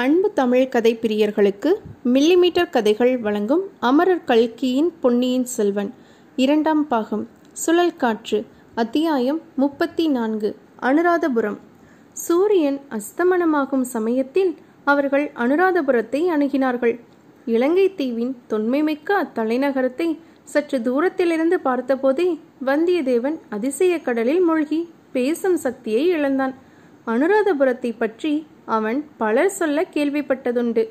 அன்பு தமிழ் கதை பிரியர்களுக்கு மில்லிமீட்டர் கதைகள் வழங்கும் அமரர் கல்கியின் பொன்னியின் செல்வன். இரண்டாம் பாகம். சுழல் காற்று. அத்தியாயம் முப்பத்தி நான்கு. அனுராதபுரம். சூரியன் அஸ்தமனமாகும் சமயத்தில் அவர்கள் அனுராதபுரத்தை அணுகினார்கள். இலங்கை தீவின் தொன்மைமிக்க அத்தலைநகரத்தை சற்று தூரத்திலிருந்து பார்த்தபோதே வந்தியத்தேவன் அதிசய கடலில் மூழ்கி பேசும் சக்தியை இழந்தான். அனுராதபுரத்தை பற்றி அவன் பலர் சொல்ல கேள்விப்பட்டதுண்டு.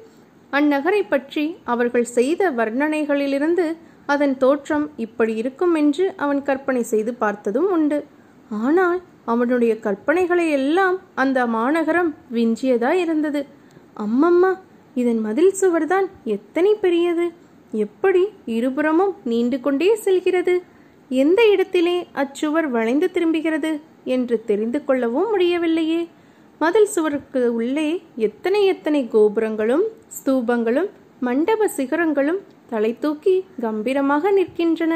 அந்நகரை பற்றி அவர்கள் செய்த வர்ணனைகளிலிருந்து அதன் தோற்றம் இப்படி இருக்கும் என்று அவன் கற்பனை செய்து பார்த்ததும் உண்டு. ஆனால் அவனுடைய கற்பனைகளை எல்லாம் அந்த மாநகரம் விஞ்சியதா இருந்தது. அம்மம்மா இதன் மதில் சுவர்தான் எத்தனை பெரியது? எப்படி இருபுறமும் நீண்டு கொண்டே செல்கிறது? எந்த இடத்திலே அச்சுவர் வளைந்து திரும்புகிறது என்று தெரிந்து கொள்ளவும் முடியவில்லையே. மதில் சுவருக்கு உள்ளே எத்தனை எத்தனை கோபுரங்களும் ஸ்தூபங்களும் மண்டப சிகரங்களும் தலை தூக்கி கம்பீரமாக நிற்கின்றன.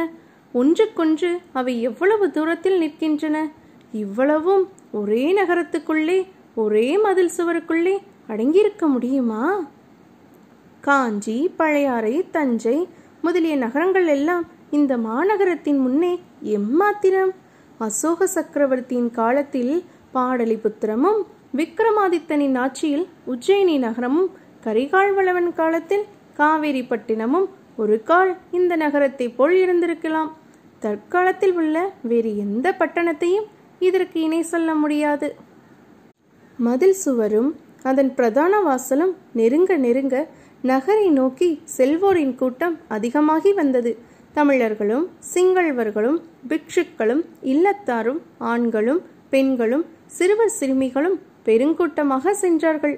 ஒன்றுக்கொன்று அவை எவ்வளவு தூரத்தில் நிற்கின்றன? இவ்வளவும் ஒரே நகரத்துக்குள்ளே ஒரே மதில் சுவருக்குள்ளே அடங்கியிருக்க முடியுமா? காஞ்சி பழையாறை தஞ்சை முதலிய நகரங்கள் எல்லாம் இந்த மாநகரத்தின் முன்னே எம்மாத்திரம்? அசோக சக்கரவர்த்தியின் காலத்தில் பாடலிபுத்திரமும் விக்ரமாதித்தனின் ஆட்சியில் உஜ்ஜயினி நகரமும் கரிகால்வளவன் காலத்தில் காவேரிப்பட்டினமும் ஒரு கால் இந்த நகரத்தை போல் இருந்திருக்கலாம். தற்காலத்தில் உள்ள வேறு எந்த பட்டணத்தையும் இதற்கு இணை சொல்ல முடியாது. மதில் சுவரும் அதன் பிரதான வாசலும் நெருங்க நெருங்க நகரை நோக்கி செல்வோரின் கூட்டம் அதிகமாகி வந்தது. தமிழர்களும் சிங்களவர்களும் பிக்ஷுக்களும் இல்லத்தாரும் ஆண்களும் பெண்களும் சிறுவர் சிறுமிகளும் பெருங்கூட்டமாக சென்றார்கள்.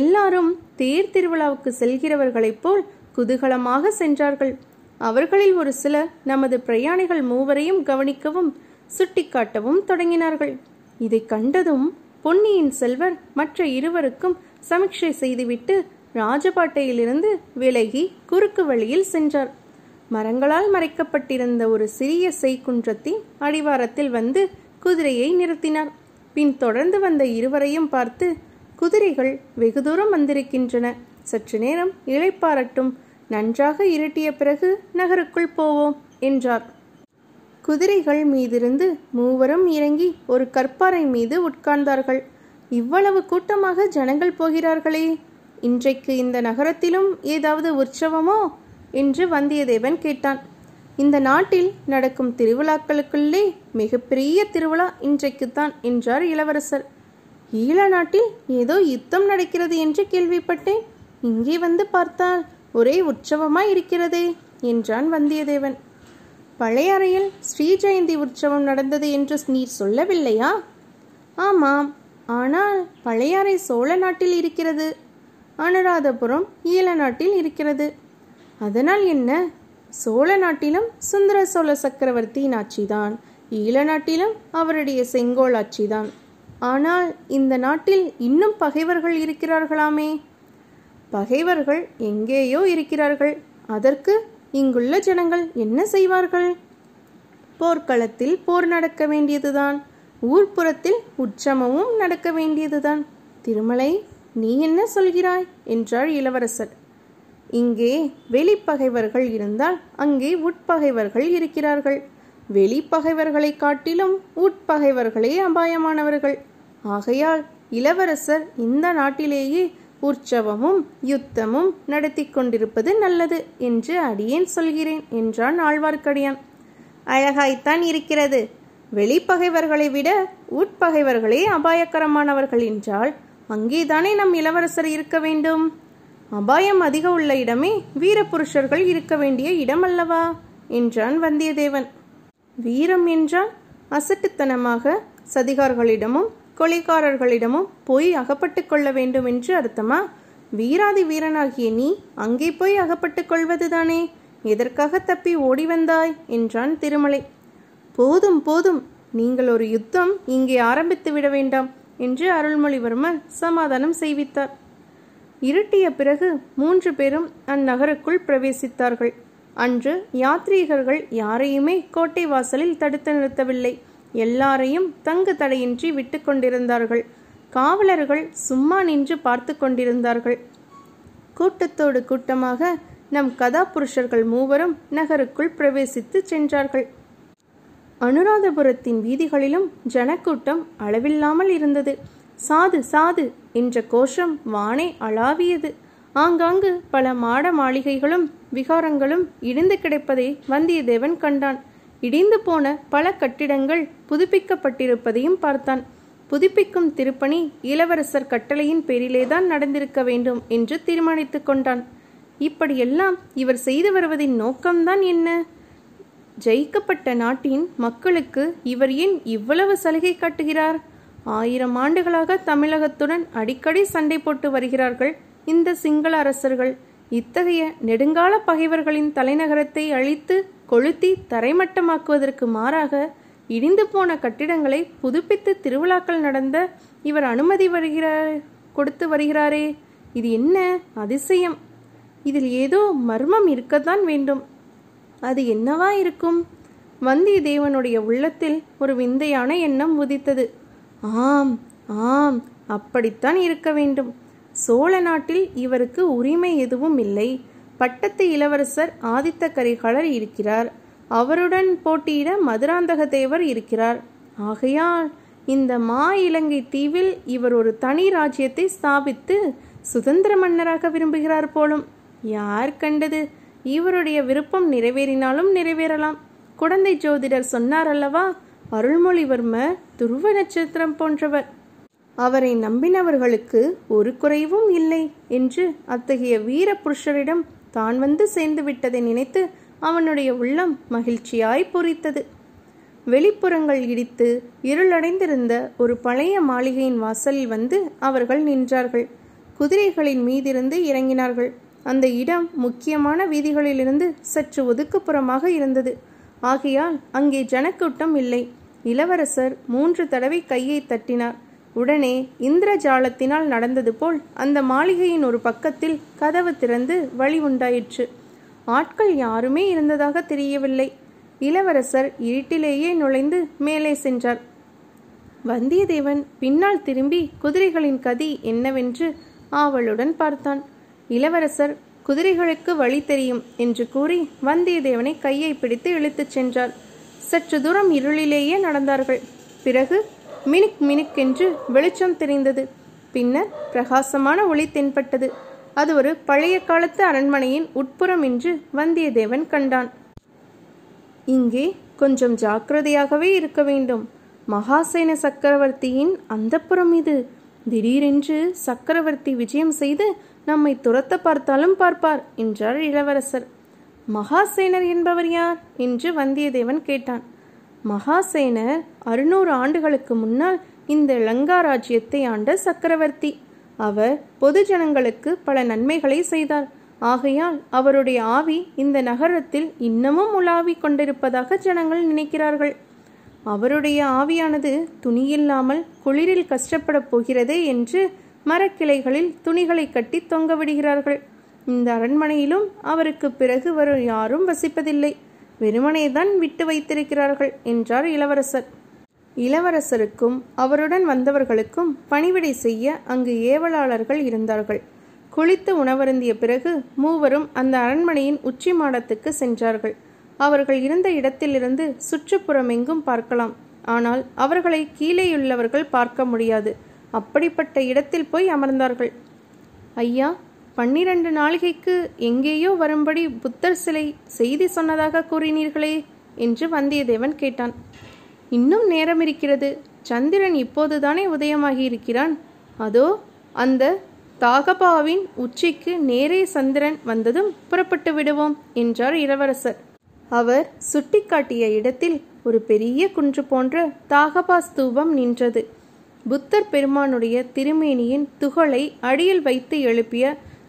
எல்லாரும் தேர் திருவிழாவுக்கு செல்கிறவர்களைப் போல் குதூகலமாக சென்றார்கள். அவர்களில் ஒரு சிலர் நமது பிரயாணிகள் மூவரையும் கவனிக்கவும் சுட்டிக்காட்டவும் தொடங்கினார்கள். இதை கண்டதும் பொன்னியின் செல்வர் மற்ற இருவருக்கும் சமீட்சை செய்துவிட்டு ராஜபாட்டையிலிருந்து விலகி குறுக்கு வழியில் சென்றார். மரங்களால் மறைக்கப்பட்டிருந்த ஒரு சிறிய செய்குன்றத்தின் அடிவாரத்தில் வந்து குதிரையை நிறுத்தினார். பின் தொடர்ந்து வந்த இருவரையும் பார்த்து குதிரைகள் வெகு தூரம் வந்திருக்கின்றன. சற்று நேரம் இழைப்பாரட்டும் நன்றாக இருட்டிய பிறகு நகருக்குள் போவோம் என்றார். குதிரைகள் மீதிருந்து மூவரும் இறங்கி ஒரு கற்பாறை மீது உட்கார்ந்தார்கள். இவ்வளவு கூட்டமாக ஜனங்கள் போகிறார்களே இன்றைக்கு இந்த நகரத்திலும் ஏதாவது உற்சவமோ? என்று வந்தியத்தேவன் கேட்டான். இந்த நாட்டில் நடக்கும் திருவிழாக்களுக்குள்ளே மிகப்பெரிய திருவிழா இன்றைக்குத்தான் என்றார் இளவரசர். ஈழ நாட்டில் ஏதோ யுத்தம் நடக்கிறது என்று கேள்விப்பட்டேன். இங்கே வந்து பார்த்தால் ஒரே உற்சவமாய் இருக்கிறதே என்றான் வந்தியத்தேவன். பழையறையில் ஸ்ரீ ஜெயந்தி உற்சவம் நடந்தது என்று நீர் சொல்லவில்லையா? ஆமாம் ஆனால் பழையாறை சோழ நாட்டில் இருக்கிறது. அனுராதபுரம் ஈழ நாட்டில் இருக்கிறது. அதனால் என்ன? சோழ நாட்டிலும் சுந்தர சோழ சக்கரவர்த்தியின் ஆட்சிதான் ஈழ நாட்டிலும் அவருடைய செங்கோல் ஆட்சிதான் ஆனால் இந்த நாட்டில் இன்னும் பகைவர்கள் இருக்கிறார்களாமே? பகைவர்கள் எங்கேயோ இருக்கிறார்கள். அதற்கு இங்குள்ள ஜனங்கள் என்ன செய்வார்கள்? போர்க்களத்தில் போர் நடக்க வேண்டியதுதான். ஊர்ப்புறத்தில் உற்சமமும் நடக்க வேண்டியதுதான். திருமலை நீ என்ன சொல்கிறாய்? என்றார் இளவரசர். இங்கே வெளிப்பகைவர்கள் இருந்தால் அங்கே உட்பகைவர்கள் இருக்கிறார்கள். வெளிப்பகைவர்களை காட்டிலும் உட்பகைவர்களே அபாயமானவர்கள். ஆகையால் இளவரசர் இந்த நாட்டிலேயே உற்சவமும் யுத்தமும் நடத்தி கொண்டிருப்பது நல்லது என்று அடியேன் சொல்கிறேன் என்றான் ஆழ்வார்க்கடியான். அழகாய்த்தான் இருக்கிறது. வெளிப்பகைவர்களை விட உட்பகைவர்களே அபாயகரமானவர்கள் என்றால் அங்கேதானே நம் இளவரசர் இருக்க வேண்டும்? அபாயம் அதிக உள்ள இடமே வீரபுருஷர்கள் இருக்க வேண்டிய இடம் அல்லவா என்றான் வந்தியத்தேவன். வீரம் என்றால் அசட்டுத்தனமாக சதிகார்களிடமும் கொலைக்காரர்களிடமும் போய் அகப்பட்டு கொள்ள வேண்டும் என்று அர்த்தமா? வீராதி வீரனாகிய நீ அங்கே போய் அகப்பட்டு கொள்வதுதானே? எதற்காக தப்பி ஓடி வந்தாய்? என்றான் திருமலை. போதும் போதும். நீங்கள் ஒரு யுத்தம் இங்கே ஆரம்பித்து விட வேண்டாம் என்று அருள்மொழிவர்மர் சமாதானம் செய்வித்தார். இருட்டிய பிறகு மூன்று பேரும் அந்நகருக்குள் பிரவேசித்தார்கள். அன்று யாத்ரீகர்கள் யாரையுமே கோட்டை வாசலில் தடுத்து நிறுத்தவில்லை. எல்லாரையும் தங்கு தடையின்றி விட்டு கொண்டிருந்தார்கள். காவலர்கள் சும்மா நின்று பார்த்து கொண்டிருந்தார்கள். கூட்டத்தோடு கூட்டமாக நம் கதாபுருஷர்கள் மூவரும் நகருக்குள் பிரவேசித்து சென்றார்கள். அனுராதபுரத்தின் வீதிகளிலும் ஜனக்கூட்டம் அளவில்லாமல் இருந்தது. சாது சாது என்ற கோஷம் வானே அளாவியது. ஆங்காங்கு பல மாட மாளிகைகளும் விகாரங்களும் இடிந்து கிடப்பதை வந்தியத்தேவன் கண்டான். இடிந்து போன பல கட்டிடங்கள் புதுப்பிக்கப்பட்டிருப்பதையும் பார்த்தான். புதுப்பிக்கும் திருப்பணி இளவரசர் கட்டளையின் பேரிலேதான் நடந்திருக்க வேண்டும் என்று தீர்மானித்து கொண்டான். இப்படியெல்லாம் இவர் செய்து வருவதின் நோக்கம்தான் என்ன? ஜெயிக்கப்பட்ட நாட்டின் மக்களுக்கு இவர் ஏன் இவ்வளவு சலுகை காட்டுகிறார்? ஆயிரம் ஆண்டுகளாக தமிழகத்துடன் அடிக்கடி சண்டை போட்டு வருகிறார்கள் இந்த சிங்கள அரசர்கள். இத்தகைய நெடுங்கால பகைவர்களின் தலைநகரத்தை அழித்து கொளுத்தி தரைமட்டமாக்குவதற்கு மாறாக இடிந்து போன கட்டிடங்களை புதுப்பித்து திருவிழாக்கள் நடந்த இவர் அனுமதி வருகிறார் கொடுத்து வருகிறாரே. இது என்ன அதிசயம்? இதில் ஏதோ மர்மம் இருக்கத்தான் வேண்டும். அது என்னவா இருக்கும்? வந்தியத்தேவனுடைய உள்ளத்தில் ஒரு விந்தையான எண்ணம் உதித்தது. ஆம் ஆம் அப்படித்தான் இருக்க வேண்டும். சோழ நாட்டில் இவருக்கு உரிமை எதுவும் இல்லை. பட்டத்து இளவரசர் ஆதித்த கரிகாலர் இருக்கிறார். அவருடன் போட்டியிட மதுராந்தக தேவர் இருக்கிறார். ஆகையால் இந்த மா இலங்கை தீவில் இவர் ஒரு தனி ராஜ்யத்தை ஸ்தாபித்து சுதந்திர மன்னராக விரும்புகிறார் போலும். யார் கண்டது? இவருடைய விருப்பம் நிறைவேறினாலும் நிறைவேறலாம். குழந்தை ஜோதிடர் சொன்னார் அல்லவா? அருள்மொழிவர்மர் துருவ நட்சத்திரம் போன்றவர். அவரை நம்பினவர்களுக்கு ஒரு குறைவும் இல்லை என்று அத்தகைய வீர புருஷரிடம் தான் வந்து சேர்ந்து விட்டதை நினைத்து அவனுடைய உள்ளம் மகிழ்ச்சியாய் பொறித்தது வெளிப்புறங்கள் இடித்து இருளடைந்திருந்த ஒரு பழைய மாளிகையின் வாசலில் வந்து அவர்கள் நின்றார்கள். குதிரைகளின் மீதிருந்து இறங்கினார்கள். அந்த இடம் முக்கியமான வீதிகளிலிருந்து சற்று ஒதுக்குப்புறமாக இருந்தது. ஆகையால் அங்கே ஜனக்கூட்டம் இல்லை. இளவரசர் மூன்று தடவை கையை தட்டினார். உடனே இந்திரஜாலத்தினால் நடந்தது போல் அந்த மாளிகையின் ஒரு பக்கத்தில் கதவு திறந்து வழி உண்டாயிற்று. ஆட்கள் யாருமே இருந்ததாக தெரியவில்லை. இளவரசர் இருட்டிலேயே நுழைந்து மேலே சென்றார். வந்தியத்தேவன் பின்னால் திரும்பி குதிரைகளின் கதி என்னவென்று ஆவலுடன் பார்த்தான். இளவரசர் குதிரைகளுக்கு வழி தெரியும் என்று கூறி வந்தியத்தேவனை கையை பிடித்து இழுத்துச் சென்றார். சற்று தூரம் இருளிலேயே நடந்தார்கள். பிறகு மினுக் மினுக் என்று வெளிச்சம் தெரிந்தது. பின்னர் பிரகாசமான ஒளி தென்பட்டது. அது ஒரு பழைய காலத்து அரண்மனையின் உட்புறம் என்று வந்தியத்தேவன் கண்டான். இங்கே கொஞ்சம் ஜாக்கிரதையாகவே இருக்க வேண்டும். மகாசேன சக்கரவர்த்தியின் அந்தப்புறம் இது. திடீரென்று சக்கரவர்த்தி விஜயம் செய்து நம்மை துரத்த பார்த்தாலும் பார்ப்பார் என்றார் இளவரசர். மகாசேனர் என்பவர் யார்? என்று வந்தியத்தேவன் கேட்டான். மகாசேனர் அறுநூறு ஆண்டுகளுக்கு முன்னால் இந்த லங்கா ராஜ்யத்தை ஆண்ட சக்கரவர்த்தி. அவர் பொது ஜனங்களுக்கு பல நன்மைகளை செய்தார். ஆகையால் அவருடைய ஆவி இந்த நகரத்தில் இன்னமும் உலாவிக் கொண்டிருப்பதாக ஜனங்கள் நினைக்கிறார்கள். அவருடைய ஆவியானது துணியில்லாமல் குளிரில் கஷ்டப்படப் போகிறதே என்று மரக்கிளைகளில் துணிகளை கட்டி தொங்க விடுகிறார்கள். இந்த அரண்மனையிலும் அவருக்கு பிறகு வரும் யாரும் வசிப்பதில்லை. வெறுமனேதான் விட்டு வைத்திருக்கிறார்கள் என்றார் இளவரசர். இளவரசருக்கும் அவருடன் வந்தவர்களுக்கும் பணிவிடை செய்ய அங்கு ஏவலாளர்கள் இருந்தார்கள். குளித்து உணவருந்திய பிறகு மூவரும் அந்த அரண்மனையின் உச்சி மாடத்துக்கு சென்றார்கள். அவர்கள் இருந்த இடத்திலிருந்து சுற்றுப்புறமெங்கும் பார்க்கலாம். ஆனால் அவர்களை கீழேயுள்ளவர்கள் பார்க்க முடியாது. அப்படிப்பட்ட இடத்தில் போய் அமர்ந்தார்கள். ஐயா பன்னிரண்டு நாளிகைக்கு எங்கேயோ வரும்படி புத்தர் சிலை செய்தி சொன்னதாக கூறினீர்களே என்று வந்தியத்தேவன் கேட்டான். இன்னும் நேரம் இருக்கிறது சந்திரன் இப்போதுதானே உதயமாகி இருக்கிறான் அதோ அந்த தாகபாவின் உச்சிக்கு நேரே சந்திரன் வந்ததும் புறப்பட்டு விடுவோம் என்றார் இளவரசர். அவர் சுட்டிக்காட்டிய இடத்தில் ஒரு பெரிய குன்று போன்ற தாகபா ஸ்தூபம் நின்றது. புத்தர் பெருமானுடைய திருமேனியின் துகளை அடியில் வைத்து எழுப்பிய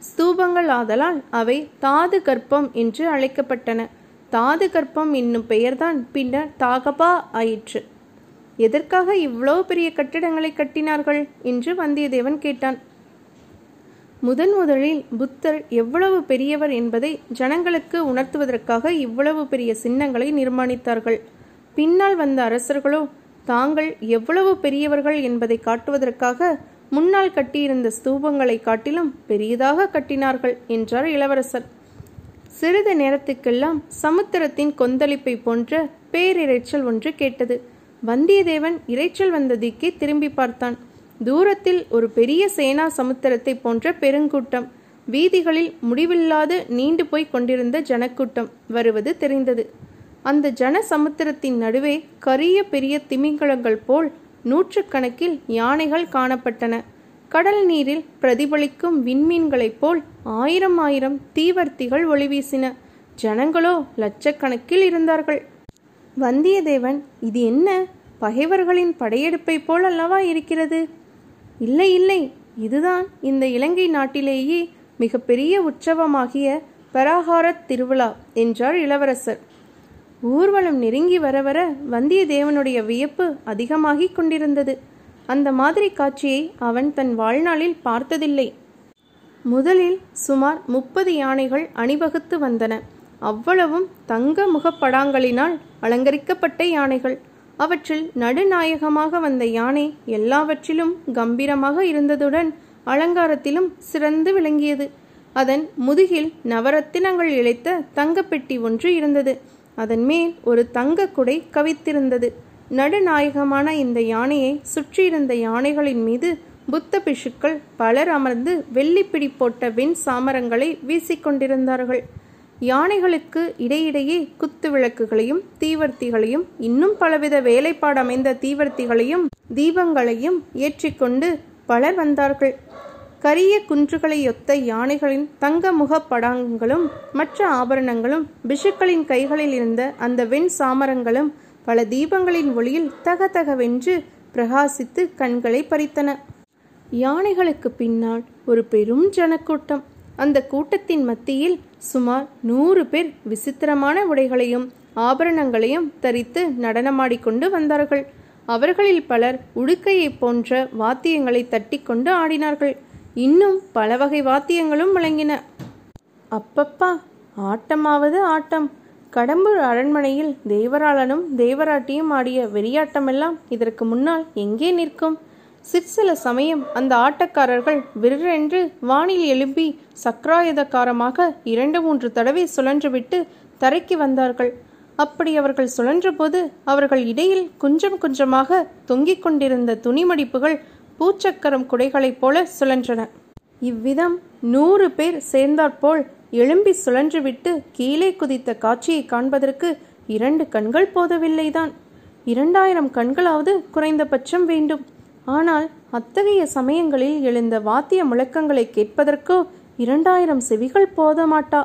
ஸ்தூபங்கள் ஆதலால் அவை தாது கற்பம் என்று அழைக்கப்பட்டன. தாது கற்பம் என்னும் பெயர்தான் பின்னர் தாகபா ஆயிற்று. எதற்காக இவ்வளவு பெரிய கட்டிடங்களை கட்டினார்கள் என்று வந்தியத்தேவன் கேட்டான். முதன் முதலில் புத்தர் எவ்வளவு பெரியவர் என்பதை ஜனங்களுக்கு உணர்த்துவதற்காக இவ்வளவு பெரிய சின்னங்களை நிர்மாணித்தார்கள். பின்னால் வந்த அரசர்களோ தாங்கள் எவ்வளவு பெரியவர்கள் என்பதை காட்டுவதற்காக முன்னால் கட்டியிருந்த ஸ்தூபங்களை காட்டிலும் பெரியதாக கட்டினார்கள் என்றார் இளவரசர். சிறிது நேரத்துக்கெல்லாம் சமுத்திரத்தின் கொந்தளிப்பை போன்ற பேரிரைச்சல் ஒன்று கேட்டது. வந்தியத்தேவன் இரைச்சல் வந்த திக்கே திரும்பி பார்த்தான். தூரத்தில் ஒரு பெரிய சேனா சமுத்திரத்தை போன்ற பெருங்கூட்டம். வீதிகளில் முடிவில்லாது நீண்டு போய் கொண்டிருந்த ஜனக்கூட்டம் வருவது தெரிந்தது. அந்த ஜன சமுத்திரத்தின் நடுவே கரிய பெரிய திமிங்கலங்கள் போல் நூற்றுக்கணக்கில் யானைகள் காணப்பட்டன. கடல் நீரில் பிரதிபலிக்கும் விண்மீன்களைப் போல் ஆயிரம் ஆயிரம் தீவர்த்திகள் ஒளிவீசின. ஜனங்களோ லட்சக்கணக்கில் இருந்தார்கள். வந்தியத்தேவன் இது என்ன? பகைவர்களின் படையெடுப்பை போல் அல்லவா இருக்கிறது? இல்லை இல்லை. இதுதான் இந்த இலங்கை நாட்டிலேயே மிகப்பெரிய உற்சவமாகிய பராகாரத் திருவிழா என்றார் இளவரசர். ஊர்வலம் நெருங்கி வர வர வந்தியத்தேவனுடைய வியப்பு அதிகமாகிக் கொண்டிருந்தது. அந்த மாதிரி காட்சியை அவன் தன் வாழ்நாளில் பார்த்ததில்லை. முதலில் சுமார் முப்பது யானைகள் அணிவகுத்து வந்தன. அவ்வளவும் தங்க முகப்படாங்களினால் அலங்கரிக்கப்பட்ட யானைகள். அவற்றில் நடுநாயகமாக வந்த யானை எல்லாவற்றிலும் கம்பீரமாக இருந்ததுடன் அலங்காரத்திலும் சிறந்து விளங்கியது. அதன் முதுகில் நவரத்தினங்கள் இழைத்த தங்கப்பெட்டி ஒன்று இருந்தது. அதன் மேல் ஒரு தங்க குடை கவித்திருந்தது. நடுநாயகமான இந்த யானையை சுற்றியிருந்த யானைகளின் மீது புத்த பிஷுக்கள் பலர் அமர்ந்து வெள்ளிப்பிடி போட்ட வெண் சாமரங்களை வீசிக்கொண்டிருந்தார்கள். யானைகளுக்கு இடையிடையே குத்து விளக்குகளையும் தீவர்த்திகளையும் இன்னும் பலவித வேலைப்பாடு அமைந்த தீவர்த்திகளையும் தீபங்களையும் ஏற்றிக்கொண்டு பலர் வந்தார்கள். கரிய குன்றுகளையொத்த யானைகளின் தங்க முகப்படாங்களும் மற்ற ஆபரணங்களும் பிஷுக்களின் கைகளில் இருந்த அந்த வெண் சாமரங்களும் பல தீபங்களின் ஒளியில் தகதகவென்று பிரகாசித்து கண்களை பறித்தன. யானைகளுக்கு பின்னால் ஒரு பெரும் ஜனக்கூட்டம். அந்த கூட்டத்தின் மத்தியில் சுமார் நூறு பேர் விசித்திரமான உடைகளையும் ஆபரணங்களையும் தரித்து நடனமாடிக்கொண்டு வந்தார்கள். அவர்களில் பலர் உடுக்கையைப் போன்ற வாத்தியங்களை தட்டிக்கொண்டு ஆடினார்கள். இன்னும் பல வகை வாத்தியங்களும் முழங்கின அப்பப்பா ஆட்டமாவது ஆட்டம். கடம்பூர் அரண்மனையில் தேவராளனும் தேவராட்டியும் ஆடிய வெறியாட்டமெல்லாம் இதற்கு முன்னால் எங்கே நிற்கும்? சிற்சில சமயம் அந்த ஆட்டக்காரர்கள் விரரென்று வானில் எழும்பி சக்கராயுதக்காரமாக இரண்டு மூன்று தடவை சுழன்றுவிட்டு தரைக்கு வந்தார்கள். அப்படி அவர்கள் சுழன்றபோது அவர்கள் இடையில் கொஞ்சம் கொஞ்சமாக தொங்கிக் கொண்டிருந்த துணிமடிப்புகள் பூச்சக்கரம் குடைகளைப் போல சுழன்றன. இவ்விதம் நூறு பேர் சேர்ந்தாற்போல் எழும்பி சுழன்றுவிட்டு கீழே குதித்த காட்சியை காண்பதற்கு இரண்டு கண்கள் போதவில்லைதான். இரண்டாயிரம் கண்களாவது குறைந்தபட்சம் வேண்டும். ஆனால் அத்தகைய சமயங்களில் எழுந்த வாத்திய முழக்கங்களை கேட்பதற்கோ இரண்டாயிரம் செவிகள் போதமாட்டா?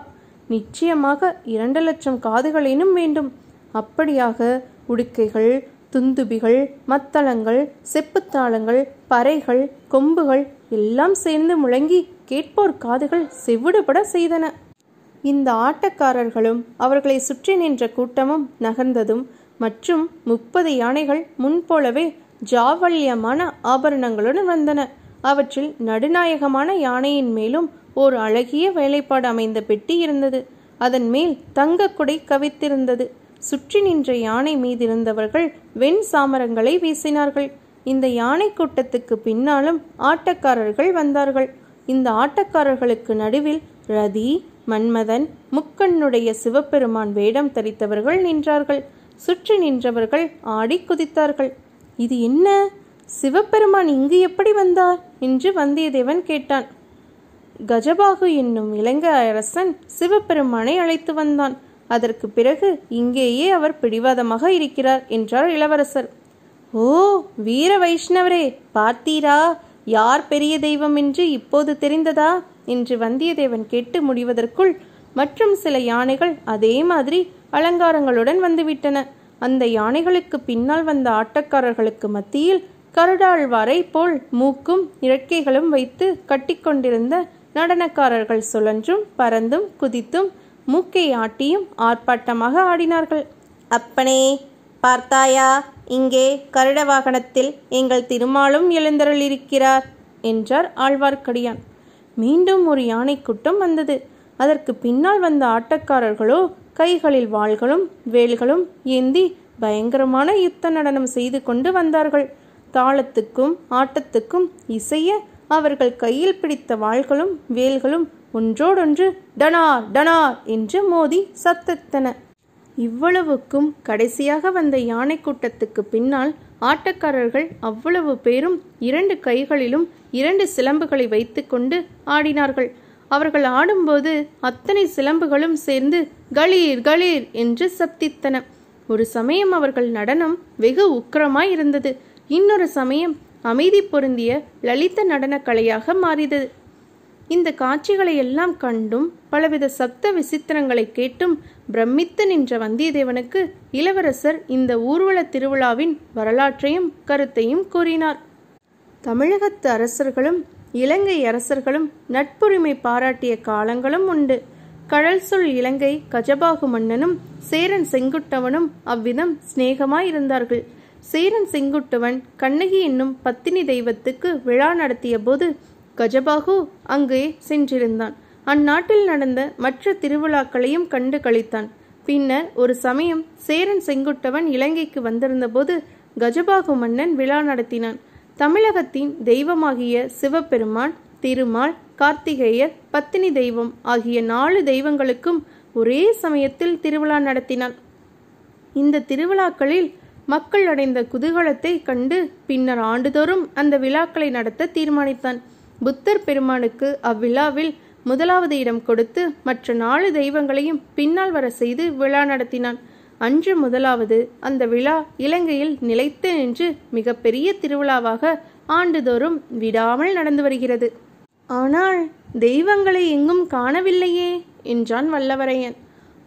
நிச்சயமாக இரண்டு லட்சம் காதுகளேனும் வேண்டும். அப்படியாக உடுக்கைகள் துந்துபிகள் மத்தளங்கள் செப்புத்தாளங்கள் பறைகள் கொம்புகள் எல்லாம் சேர்ந்து முழங்கி கேட்போர் காதுகள் செவிடுபட செய்தன. இந்த ஆட்டக்காரர்களும் அவர்களை சுற்றி நின்ற கூட்டமும் நகர்ந்ததும் மற்றும் முப்பது யானைகள் முன்போலவே ஜாவல்யமான ஆபரணங்களுடன் வந்தன. அவற்றில் நடுநாயகமான யானையின் மேலும் ஓர் அழகிய வேலைப்பாடு அமைந்த பெட்டி இருந்தது. அதன் மேல் தங்க கவித்திருந்தது. சுற்றி நின்ற யானை மீதிருந்தவர்கள் வெண் சாமரங்களை வீசினார்கள். இந்த யானை கூட்டத்துக்கு பின்னாலும் ஆட்டக்காரர்கள் வந்தார்கள். இந்த ஆட்டக்காரர்களுக்கு நடுவில் ரதி மன்மதன் முக்கண்ணுடைய சிவபெருமான் வேடம் தரித்தவர்கள் நின்றார்கள். சுற்றி நின்றவர்கள் ஆடி குதித்தார்கள். இது என்ன? சிவபெருமான் இங்கு எப்படி வந்தார்? என்று வந்தியத்தேவன் கேட்டான். கஜபாகு என்னும் இலங்கை அரசன் சிவபெருமானை அழைத்து வந்தான். அதற்கு பிறகு இங்கேயே அவர் பிடிவாதமாக இருக்கிறார் என்றார் இளவரசர். ஓ வீர வைஷ்ணவரே பார்த்தீரா? யார் பெரிய தெய்வம் என்று இப்போது தெரிந்ததா? என்று வந்தியத்தேவன் கேட்டு முடிவதற்குள் மற்றும் சில யானைகள் அதே மாதிரி அலங்காரங்களுடன் வந்துவிட்டன. அந்த யானைகளுக்கு பின்னால் வந்த ஆட்டக்காரர்களுக்கு மத்தியில் கருடாழ்வாரை போல் மூக்கும் இறக்கைகளும் வைத்து கட்டிக்கொண்டிருந்த நடனக்காரர்கள் சுழன்றும் பறந்தும் குதித்தும் மூக்கை ஆட்டியும் ஆர்ப்பாட்டமாக ஆடினார்கள். அப்பனே பார்த்தாயா இங்கே கருட வாகனத்தில் எங்கள் திருமாலும் எழுந்தருளிருக்கிறார் என்றார் ஆழ்வார்க்கடியான். மீண்டும் ஒரு யானை கூட்டம் வந்தது. அதற்கு பின்னால் வந்த ஆட்டக்காரர்களோ கைகளில் வாள்களும் வேல்களும் ஏந்தி பயங்கரமான யுத்த நடனம் செய்து கொண்டு வந்தார்கள். தாளத்துக்கும் ஆட்டத்துக்கும் இசைய அவர்கள் கையில் பிடித்த வாள்களும் வேல்களும் ஒன்றோடொன்று டனார் டனார் என்று மோதி சத்தத்தன. இவ்வளவுக்கும் கடைசியாக வந்த யானை கூட்டத்துக்கு பின்னால் ஆட்டக்காரர்கள் அவ்வளவு பேரும் இரண்டு கைகளிலும் இரண்டு சிலம்புகளை வைத்துக்கொண்டு ஆடினார்கள். அவர்கள் ஆடும்போது அத்தனை சிலம்புகளும் சேர்ந்து களீர் களீர் என்று சப்தித்தன. ஒரு சமயம் அவர்கள் நடனம் வெகு உக்கிரமாய் இருந்தது இன்னொரு சமயம் அமைதி பொருந்திய லலித நடனக் கலையாக மாறியது. இந்த காட்சிகளை எல்லாம் கண்டும் பலவித சப்த விசித்திரங்களை கேட்டும் பிரமித்து நின்ற வந்தியத்தேவனுக்கு இளவரசர் இந்த ஊர்வல திருவிழாவின் வரலாற்றையும் கருத்தையும் கூறினார். தமிழகத்து அரசர்களும் இலங்கை அரசர்களும் நட்புரிமை பாராட்டிய காலங்களும் உண்டு. கடல் சொல் இலங்கை கஜபாகு மன்னனும் சேரன் செங்குட்டவனும் அவ்விதம் சிநேகமாயிருந்தார்கள். சேரன் செங்குட்டுவன் கண்ணகி என்னும் பத்தினி தெய்வத்துக்கு விழா நடத்திய போது கஜபாகு அங்கே சென்றிருந்தான். அந்நாட்டில் நடந்த மற்ற திருவிழாக்களையும் கண்டு கழித்தான் பின்னர் ஒரு சமயம் சேரன் செங்குட்டவன் இலங்கைக்கு வந்திருந்தபோது கஜபாகு மன்னன் விழா நடத்தினான். தமிழகத்தின் தெய்வமாகிய சிவபெருமான் திருமால் கார்த்திகேயர் பத்தினி தெய்வம் ஆகிய நாலு தெய்வங்களுக்கும் ஒரே சமயத்தில் திருவிழா நடத்தினான். இந்த திருவிழாக்களில் மக்கள் அடைந்த குதூகலத்தை கண்டு பின்னர் ஆண்டுதோறும் அந்த விழாக்களை நடத்த தீர்மானித்தான். புத்தர் பெருமானுக்கு அவ்விழாவில் முதலாவது இடம் கொடுத்து மற்ற நாலு தெய்வங்களையும் பின்னால் வர செய்து விழா நடத்தினான். அன்று முதலாவது அந்த விழா இலங்கையில் நிலைத்து நின்று மிகப்பெரிய திருவிழாவாக ஆண்டுதோறும் விடாமல் நடந்து வருகிறது. ஆனால் தெய்வங்களை எங்கும் காணவில்லையே என்றான் வல்லவரையன்.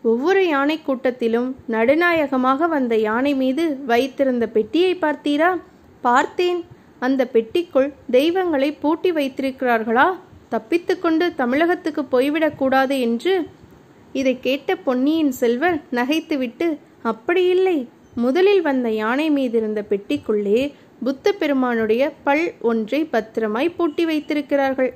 ஒவ்வொரு யானை கூட்டத்திலும் நடுநாயகமாக வந்த யானை மீது வைத்திருந்த பெட்டியை பார்த்தீரா? பார்த்தேன். அந்த பெட்டிக்குள் தெய்வங்களை பூட்டி வைத்திருக்கிறார்களா? தப்பித்துக்கொண்டு தமிழகத்துக்கு போய்விடக்கூடாது என்று? இதை கேட்ட பொன்னியின் செல்வர் நகைத்துவிட்டு அப்படியில்லை முதலில் வந்த யானை மீதிருந்த பெட்டிக்குள்ளே புத்த பெருமானுடைய பல் ஒன்றை பத்திரமாய் பூட்டி வைத்திருக்கிறார்கள்.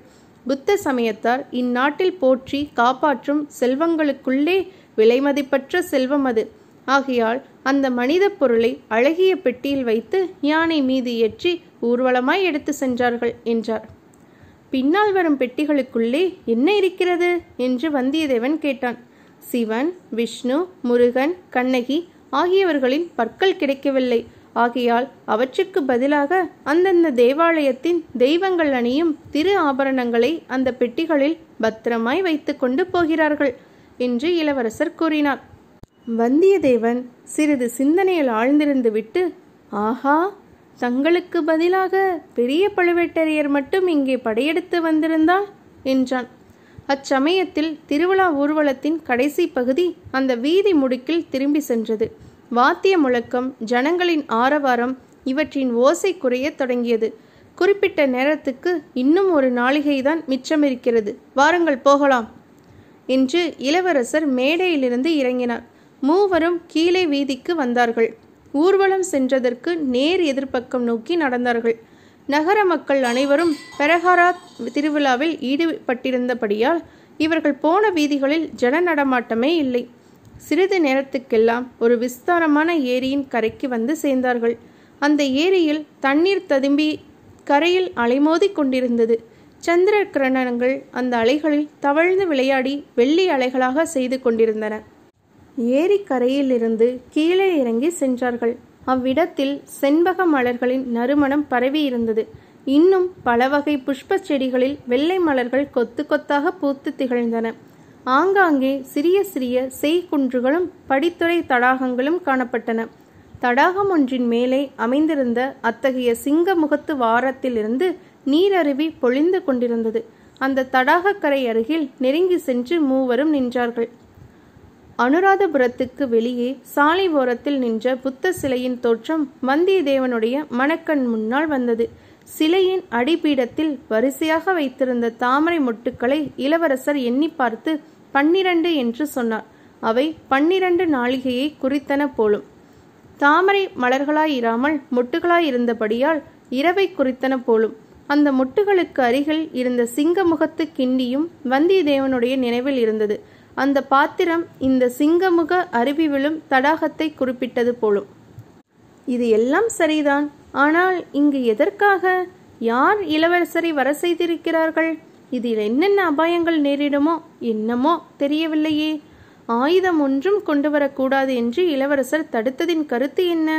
புத்த சமயத்தார் இந்நாட்டில் போற்றி காப்பாற்றும் செல்வங்களுக்குள்ளே விலைமதிப்பற்ற செல்வம் அது. ஆகையால் அந்த மனித பொருளை அழகிய பெட்டியில் வைத்து யானை மீது ஏற்றி ஊர்வலமாய் எடுத்து சென்றார்கள் என்றார். பின்னால் வரும் பெட்டிகளுக்குள்ளே என்ன இருக்கிறது? என்று வந்தியத்தேவன் கேட்டான். சிவன் விஷ்ணு முருகன் கண்ணகி ஆகியவர்களின் பற்கள் கிடைக்கவில்லை. ஆகையால் அவற்றுக்கு பதிலாக அந்தந்த தேவாலயத்தின் தெய்வங்கள் அணியும் திரு ஆபரணங்களை அந்த பெட்டிகளில் பத்திரமாய் வைத்து கொண்டு போகிறார்கள் என்று இளவரசர் கூறினார். வந்தியத்தேவன் சிறிது சிந்தனையில் ஆழ்ந்திருந்து விட்டு ஆஹா! தங்களுக்கு பதிலாக பெரிய பழுவேட்டரையர் மட்டும் இங்கே படையெடுத்து வந்திருந்தால்? என்றான். அச்சமயத்தில் திருவிழா ஊர்வலத்தின் கடைசி பகுதி அந்த வீதி முடுக்கில் திரும்பி சென்றது. வாத்திய முழக்கம் ஜனங்களின் ஆரவாரம் இவற்றின் ஓசை குறையத் தொடங்கியது. குறிப்பிட்ட நேரத்துக்கு இன்னும் ஒரு நாளிகைதான் மிச்சமிருக்கிறது. வாருங்கள் போகலாம் என்று இளவரசர் மேடையிலிருந்து இறங்கினார். மூவரும் கீழே வீதிக்கு வந்தார்கள். ஊர்வலம் சென்றதற்கு நேர் எதிர்ப்பக்கம் நோக்கி நடந்தார்கள். நகர மக்கள் அனைவரும் பெரஹாரா திருவிழாவில் ஈடுபட்டிருந்தபடியால் இவர்கள் போன வீதிகளில் ஜன நடமாட்டமே இல்லை. சிறிது நேரத்துக்கெல்லாம் ஒரு விஸ்தாரமான ஏரியின் கரைக்கு வந்து சேர்ந்தார்கள். அந்த ஏரியில் தண்ணீர் ததும்பி கரையில் அலைமோதி கொண்டிருந்தது. சந்திர கிரணங்கள் அந்த அலைகளில் தவழ்ந்து விளையாடி வெள்ளி அலைகளாக செய்து கொண்டிருந்தன. ஏரிக்கரையிலிருந்து கீழே இறங்கி சென்றார்கள். அவ்விடத்தில் செண்பக மலர்களின் நறுமணம் பரவி இருந்தது இன்னும் பல வகை புஷ்ப செடிகளில் வெள்ளை மலர்கள் கொத்து கொத்தாக பூத்து திகழ்ந்தன. ஆங்காங்கே சிறிய சிறிய செய்குன்றுகளும் படித்துறை தடாகங்களும் காணப்பட்டன. தடாகம் ஒன்றின் மேலே அமைந்திருந்த அத்தகைய சிங்க முகத்து வாரத்திலிருந்து நீரருவி பொழிந்து கொண்டிருந்தது. அந்த தடாகக்கரை அருகில் நெருங்கி சென்று மூவரும் நின்றார்கள். அனுராதபுரத்துக்கு வெளியே சாலை ஓரத்தில் நின்ற புத்த சிலையின் தோற்றம் வந்தியத்தேவனுடைய மணக்கண் முன்னால் வந்தது. சிலையின் அடிப்பீடத்தில் வரிசையாக வைத்திருந்த தாமரை மொட்டுக்களை இளவரசர் எண்ணி பார்த்து பன்னிரண்டு என்று சொன்னார். அவை பன்னிரண்டு நாளிகையை குறித்தன போலும். தாமரை மலர்களாயிராமல் மொட்டுகளாயிருந்தபடியால் இரவை குறித்தன போலும். அந்த மொட்டுகளுக்கு அருகில் இருந்த சிங்கமுகத்து கிண்டியும் வந்தியத்தேவனுடைய நினைவில் இருந்தது. அந்த பாத்திரம் இந்த சிங்கமுக அருவி விழும் தடாகத்தை குறிப்பிட்டது போலும். இது எல்லாம் சரிதான். ஆனால் இங்கு எதற்காக? யார் இளவரசரை வர செய்திருக்கிறார்கள்? இதில் என்னென்ன அபாயங்கள் நேரிடுமோ என்னமோ தெரியவில்லையே. ஆயுதம் ஒன்றும் கொண்டு வரக்கூடாது என்று இளவரசர் தடுத்ததின் கருத்து என்ன?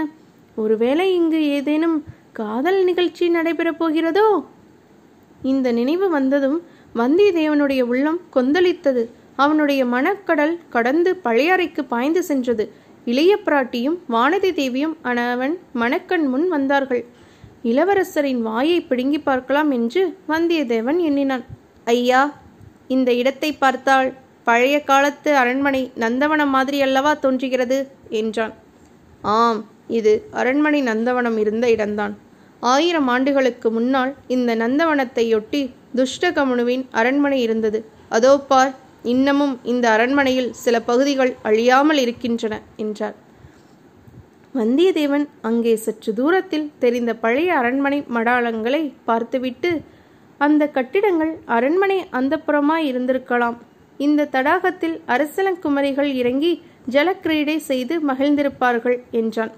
ஒருவேளை இங்கு ஏதேனும் காதல் நிகழ்ச்சி நடைபெறப் போகிறதோ? இந்த நினைவு வந்ததும் வந்தியத்தேவனுடைய உள்ளம் கொந்தளித்தது. அவனுடைய மனக்கடல் கடந்து பழையறைக்கு பாய்ந்து சென்றது. இளைய பிராட்டியும் வானதி தேவியும் அனவன் மணக்கண் முன் வந்தார்கள். இளவரசரின் வாயை பிடுங்கி பார்க்கலாம் என்று வந்தியத்தேவன் எண்ணினான். ஐயா இந்த இடத்தை பார்த்தால் பழைய காலத்து அரண்மனை நந்தவனம் மாதிரி அல்லவா தோன்றுகிறது? என்றான். ஆம் இது அரண்மனை நந்தவனம் இருந்த இடம்தான். ஆயிரம் ஆண்டுகளுக்கு முன்னால் இந்த நந்தவனத்தையொட்டி துஷ்டகமனுவின் அரண்மனை இருந்தது. அதோ பார் இன்னமும் இந்த அரண்மனையில் சில பகுதிகள் அழியாமல் இருக்கின்றன என்றார். வந்தியத்தேவன் அங்கே சற்று தூரத்தில் தெரிந்த பழைய அரண்மனை மடாலங்களை பார்த்துவிட்டு அந்த கட்டிடங்கள் அரண்மனை அந்தப்புறமாய் இருந்திருக்கலாம். இந்த தடாகத்தில் அரசலங்குமரிகள் இறங்கி ஜலக்கிரீடை செய்து மகிழ்ந்திருப்பார்கள் என்றான்.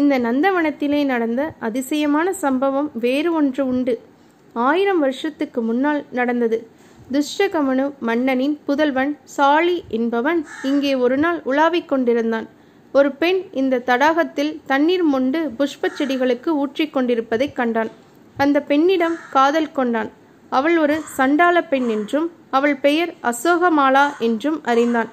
இந்த நந்தவனத்திலே நடந்த அதிசயமான சம்பவம் வேறு ஒன்று உண்டு. ஆயிரம் வருஷத்துக்கு முன்னால் நடந்தது. துஷ்டகமனு மன்னனின் புதல்வன் சாலி என்பவன் இங்கே ஒரு நாள் உலாவிக் கொண்டிருந்தான். ஒரு பெண் இந்த தடாகத்தில் தண்ணீர் மொண்டு புஷ்ப செடிகளுக்கு ஊற்றிக் கொண்டிருப்பதைக் கண்டான். அந்த பெண்ணிடம் காதல் கொண்டான். அவள் ஒரு சண்டாள பெண் என்றும் அவள் பெயர் அசோகமாலா என்றும் அறிந்தான்.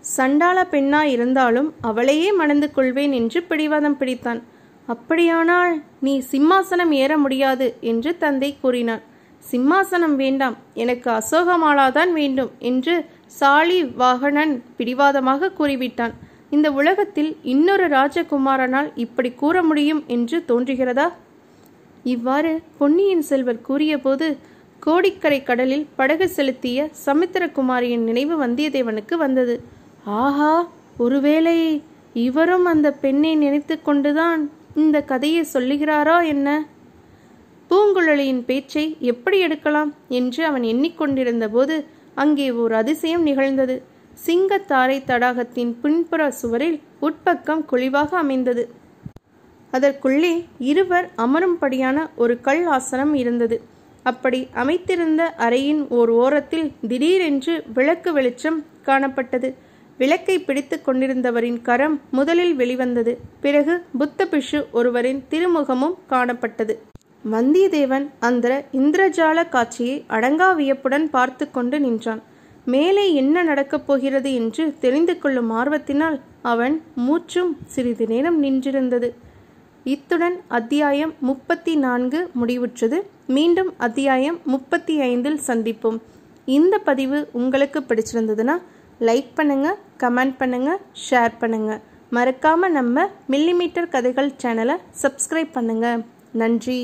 சண்டாள பெண்ணா இருந்தாலும் அவளையே மணந்து கொள்வேன் என்று பிடிவாதம் பிடித்தான். அப்படியானால் நீ சிம்மாசனம் ஏற முடியாது என்று தந்தை கூறினான். சிம்மாசனம் வேண்டாம். எனக்கு அசோகமாலாதான் வேண்டும் என்று சாலி வாகனன் பிடிவாதமாக கூறிவிட்டான். இந்த உலகத்தில் இன்னொரு ராஜகுமாரனால் இப்படி கூற முடியும் என்று தோன்றுகிறதா? இவ்வாறு பொன்னியின் செல்வர் கூறியபோது கோடிக்கரை கடலில் படகு செலுத்திய சமுத்திரகுமாரியின் நினைவு வந்தியத்தேவனுக்கு வந்தது. ஆஹா ஒருவேளை இவரும் அந்த பெண்ணை நினைத்து கொண்டுதான் இந்த கதையை சொல்லுகிறாரா என்ன? பூங்குழலியின் பேச்சை எப்படி எடுக்கலாம் என்று அவன் எண்ணிக்கொண்டிருந்த போது அங்கே ஓர் அதிசயம் நிகழ்ந்தது. சிங்கத்தாரை தடாகத்தின் பின்புற சுவரில் உட்பக்கம் குழிவாக அமைந்தது. அதற்குள்ளே இருவர் அமரும்படியான ஒரு கல் ஆசனம் இருந்தது. அப்படி அமைத்திருந்த அறையின் ஓர் ஓரத்தில் திடீரென்று விளக்கு வெளிச்சம் காணப்பட்டது. விளக்கை பிடித்து கொண்டிருந்தவரின் கரம் முதலில் வெளிவந்தது. பிறகு புத்த பிஷு ஒருவரின் திருமுகமும் காணப்பட்டது. வந்தியத்தேவன் அந்த இந்திரஜால காட்சியை அடங்கா வியப்புடன் பார்த்து கொண்டு நின்றான். மேலே என்ன நடக்கப் போகிறது என்று தெரிந்து கொள்ளும் ஆர்வத்தினால் அவன் மூச்சும் சிறிது நேரம் நின்றிருந்தது. இத்துடன் அத்தியாயம் முப்பத்தி நான்கு முடிவுற்றது. மீண்டும் அத்தியாயம் முப்பத்தி ஐந்தில் சந்திப்போம். இந்த பதிவு உங்களுக்கு பிடிச்சிருந்ததுன்னா லைக் பண்ணுங்க கமெண்ட் பண்ணுங்க ஷேர் பண்ணுங்க. மறக்காம நம்ம மில்லிமீட்டர் கதைகள் சேனலை சப்ஸ்கிரைப் பண்ணுங்க. நன்றி.